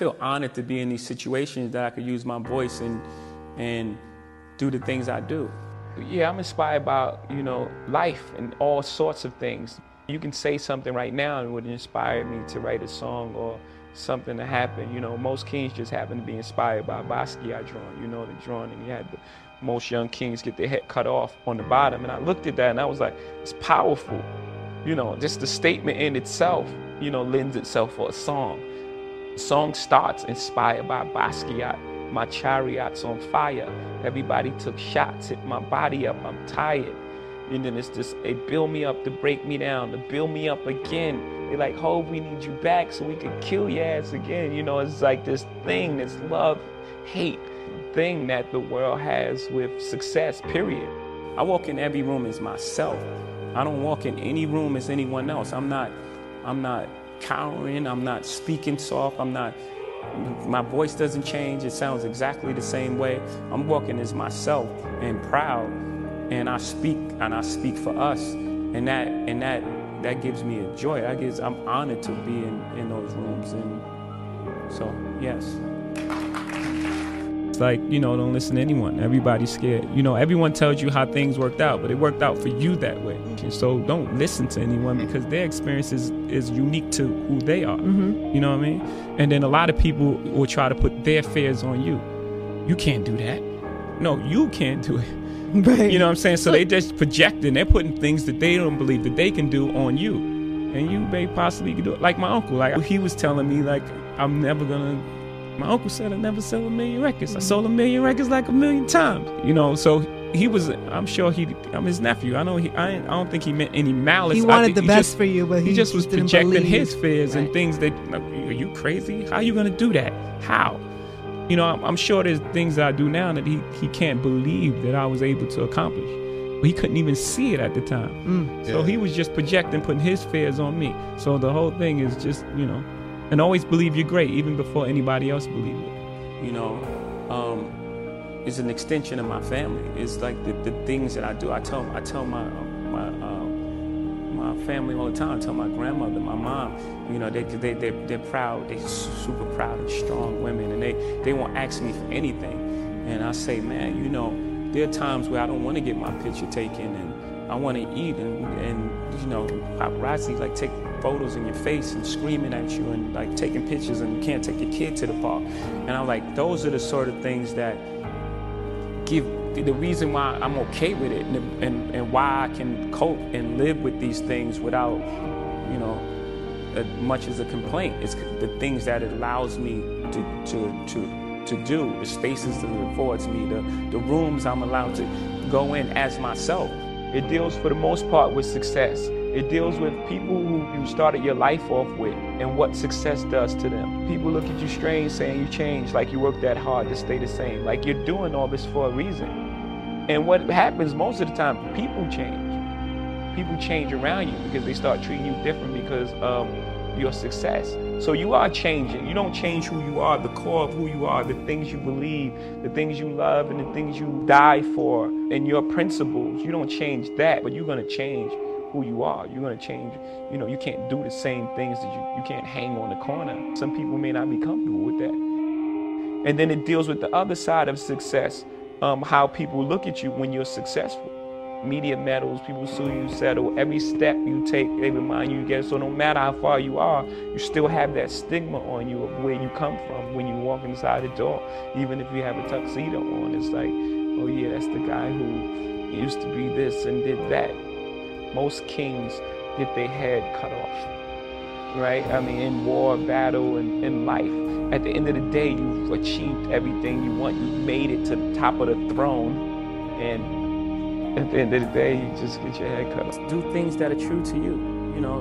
feel honored to be in these situations that I could use my voice and and do the things I do. Yeah, I'm inspired by, you know, life and all sorts of things. You can say something right now and it would inspire me to write a song or something to happen. You know, most kings just happen to be inspired by Basquiat drawing, you know, the drawing and he had the most young kings get their head cut off on the bottom. And I looked at that and I was like, it's powerful. You know, just the statement in itself, you know, lends itself for a song. Song starts inspired by Basquiat my chariot's on fire. Everybody took shots, hit my body up. I'm tired. And then it's just, they build me up to break me down, to build me up again. They like, hope we need you back so we can kill your ass again. You know, it's like this thing, this love, hate thing that the world has with success, period. I walk in every room as myself. I don't walk in any room as anyone else. I'm not, I'm not cowering. I'm not speaking soft. I'm not my voice doesn't change. It sounds exactly the same way. I'm walking as myself and proud, and I speak and I speak for us, and that and that that gives me a joy. I guess I'm honored to be in, in those rooms, and so yes like, you know, don't listen to anyone. Everybody's scared. You know, everyone tells you how things worked out, but it worked out for you that way. And So don't listen to anyone because their experience is, is unique to who they are. Mm-hmm. You know what I mean? And then a lot of people will try to put their fears on you. You can't do that. No, you can't do it. Right. You know what I'm saying? So they just projecting, they're putting things that they don't believe that they can do on you. And you may possibly do it. Like my uncle, like he was telling me, like, I'm never gonna my uncle said I never sell a million records. I sold a million records like a million times. You know, so he was. I'm sure he. I'm his nephew. I know. He. I, I don't think he meant any malice. He wanted the best just, for you, but he, he just was projecting believe. his fears right. and things that. Like, are you crazy? How are you gonna do that? How? You know, I'm, I'm sure there's things I do now that he he can't believe that I was able to accomplish. But he couldn't even see it at the time. Mm. So yeah. he was just projecting, putting his fears on me. So the whole thing is just, you know, and always believe you're great, even before anybody else believes it. You know, um, it's an extension of my family. It's like the, the things that I do. I tell I tell my my um, my family all the time. I tell my grandmother, my mom. You know, they they they they're proud. They're super proud and strong women, and they they won't ask me for anything. And I say, man, you know, there are times where I don't want to get my picture taken, and I want to eat, and and you know, paparazzi like take photos in your face and screaming at you and like taking pictures and you can't take your kid to the park. And I'm like, those are the sort of things that give the reason why I'm okay with it and, and, and why I can cope and live with these things without, you know, much as a complaint. It's the things that it allows me to, to, to, to do, the spaces that it affords me, the, the rooms I'm allowed to go in as myself. It deals for the most part with success. It deals with people who you started your life off with and what success does to them. People look at you strange saying you changed, like you worked that hard to stay the same, like you're doing all this for a reason. And what happens most of the time, people change. People change around you because they start treating you different because of your success. So you are changing. You don't change who you are, the core of who you are, the things you believe, the things you love, and the things you die for, and your principles. You don't change that, but you're going to change who you are. You're going to change. You know, you can't do the same things that you, you can't hang on the corner. Some people may not be comfortable with that. And then it deals with the other side of success, um, how people look at you when you're successful. Media medals, people sue you, settle. Every step you take, they remind you again. So no matter how far you are, you still have that stigma on you of where you come from when you walk inside the door. Even if you have a tuxedo on, it's like, oh yeah, that's the guy who used to be this and did that most kings get their head cut off, right? I mean, in war, battle, and in life. At the end of the day, you've achieved everything you want. You made it to the top of the throne, and at the end of the day, you just get your head cut off. Do things that are true to you. You know,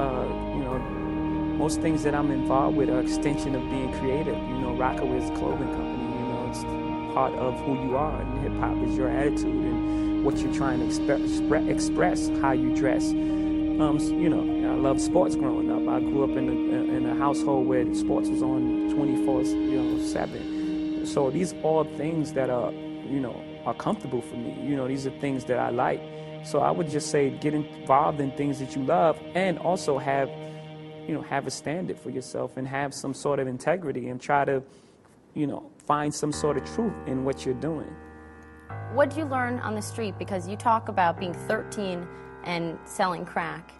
uh, you know, most things that I'm involved with are extension of being creative. You know, a clothing company. You know, it's part of who you are, and hip hop is your attitude. And what you're trying to express, express how you dress. Um, you know, I love sports growing up. I grew up in a, in a household where sports was on 24, you know, 7. So these are all things that are, you know, are comfortable for me. You know, these are things that I like. So I would just say get involved in things that you love and also have you know, have a standard for yourself and have some sort of integrity and try to, you know, find some sort of truth in what you're doing. What did you learn on the street? Because you talk about being 13 and selling crack.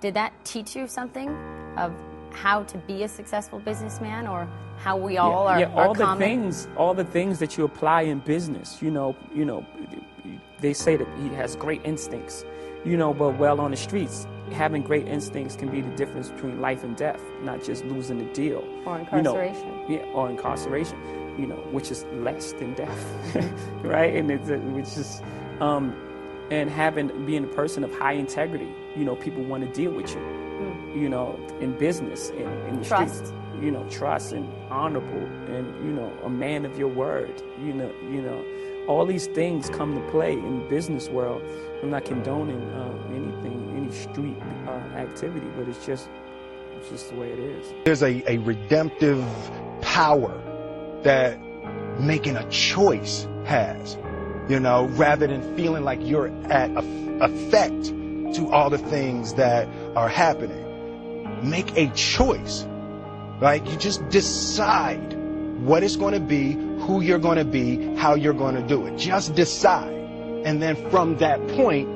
Did that teach you something of how to be a successful businessman or how we all yeah, are, yeah, are all the common? things all the things that you apply in business you know you know they say that he has great instincts you know but well on the streets having great instincts can be the difference between life and death not just losing a deal Or you know, incarceration. yeah or incarceration you know which is less than death right and it's which is um and having being a person of high integrity you know people want to deal with you you know, in business, in, in the Trust. streets, you know, trust and honorable, and you know, a man of your word. You know, you know, all these things come to play in the business world. I'm not condoning uh, anything, any street uh, activity, but it's just, it's just the way it is. There's a, a redemptive power that making a choice has, you know, rather than feeling like you're at effect to all the things that are happening. Make a choice. Right? You just decide what it's going to be, who you're going to be, how you're going to do it. Just decide. And then from that point,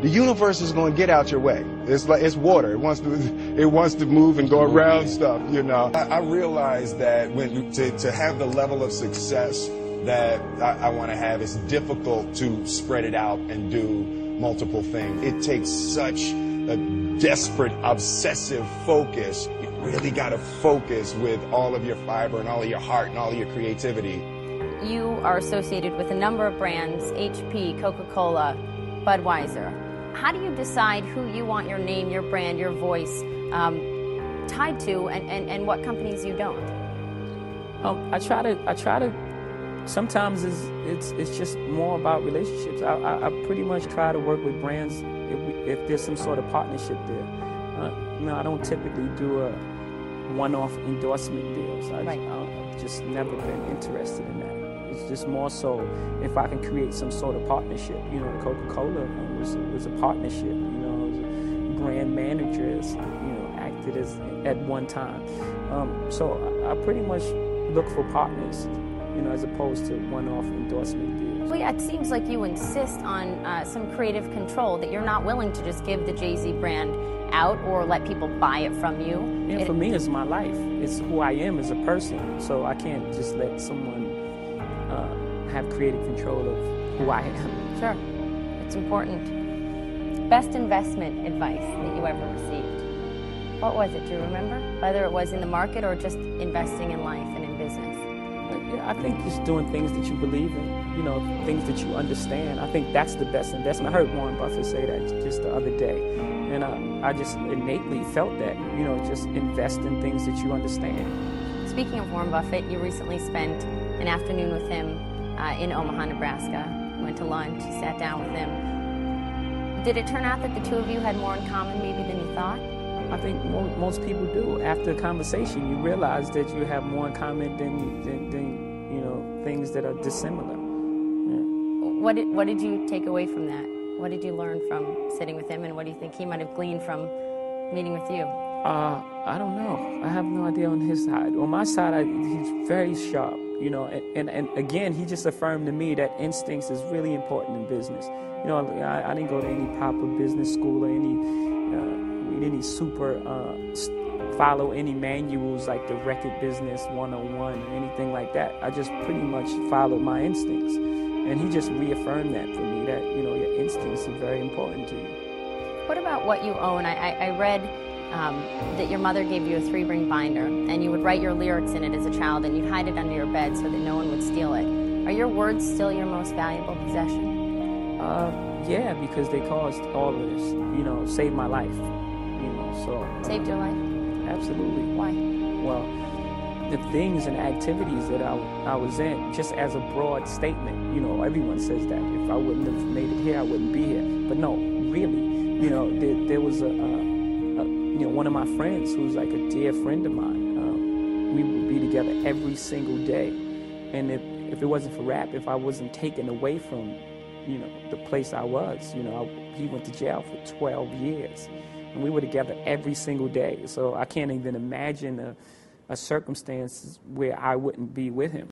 the universe is going to get out your way. It's like it's water. It wants to it wants to move and go around stuff, you know. I, I realize that when to, to have the level of success that I, I want to have, it's difficult to spread it out and do multiple things. It takes such a desperate, obsessive focus. You really got to focus with all of your fiber and all of your heart and all of your creativity. You are associated with a number of brands HP, Coca Cola, Budweiser. How do you decide who you want your name, your brand, your voice um, tied to, and, and, and what companies you don't? Um, I try to, I try to. Sometimes it's it's, it's just more about relationships. I, I, I pretty much try to work with brands if, we, if there's some sort of partnership there. Uh, you know, I don't typically do a one-off endorsement deals. I, Right. I've just never been interested in that. It's just more so if I can create some sort of partnership. You know, Coca-Cola was was a partnership. You know, brand managers. You know, acted as at one time. Um, so I, pretty much look for partners. You know, as opposed to one-off endorsement deals. Well, yeah, it seems like you insist on uh, some creative control that you're not willing to just give the Jay Z brand out or let people buy it from you. Yeah, It- for me, it's my life. It's who I am as a person. So I can't just let someone have creative control of who I am. Sure, it's important. Best investment advice that you ever received? What was it? Do you remember? Whether it was in the market or just investing in life and in business? Yeah, I think just doing things that you believe in, you know, things that you understand. I think that's the best investment. I heard Warren Buffett say that just the other day. And uh, I just innately felt that, you know, just invest in things that you understand. Speaking of Warren Buffett, you recently spent an afternoon with him uh, in Omaha, Nebraska. Went to lunch, sat down with him. Did it turn out that the two of you had more in common maybe than you thought? I think mo- most people do. After a conversation, you realize that you have more in common than, than, than you know, things that are dissimilar. Yeah. What did, what did you take away from that? What did you learn from sitting with him, and what do you think he might have gleaned from meeting with you? Uh, I don't know. I have no idea on his side. On my side, I, he's very sharp, you know. And, and, and again, he just affirmed to me that instincts is really important in business. You know, I, I didn't go to any proper business school or any uh, read any super uh, follow any manuals like the Record Business 101 or anything like that. I just pretty much followed my instincts, and he just reaffirmed that for me that you know your instincts are very important to you. What about what you own? I, I, I read um, that your mother gave you a three ring binder, and you would write your lyrics in it as a child, and you'd hide it under your bed so that no one would steal it. Are your words still your most valuable possession? Uh, yeah, because they caused all of this. You know, saved my life. You know, so Saved your life? absolutely. Why? Well, the things and activities that I, I was in, just as a broad statement, you know, everyone says that. If I wouldn't have made it here, I wouldn't be here. But no, really, you know, there, there was a, a, a, you know, one of my friends who's like a dear friend of mine. Um, we would be together every single day, and if if it wasn't for rap, if I wasn't taken away from, you know, the place I was, you know, I, he went to jail for 12 years. And we were together every single day. So I can't even imagine a, a circumstance where I wouldn't be with him.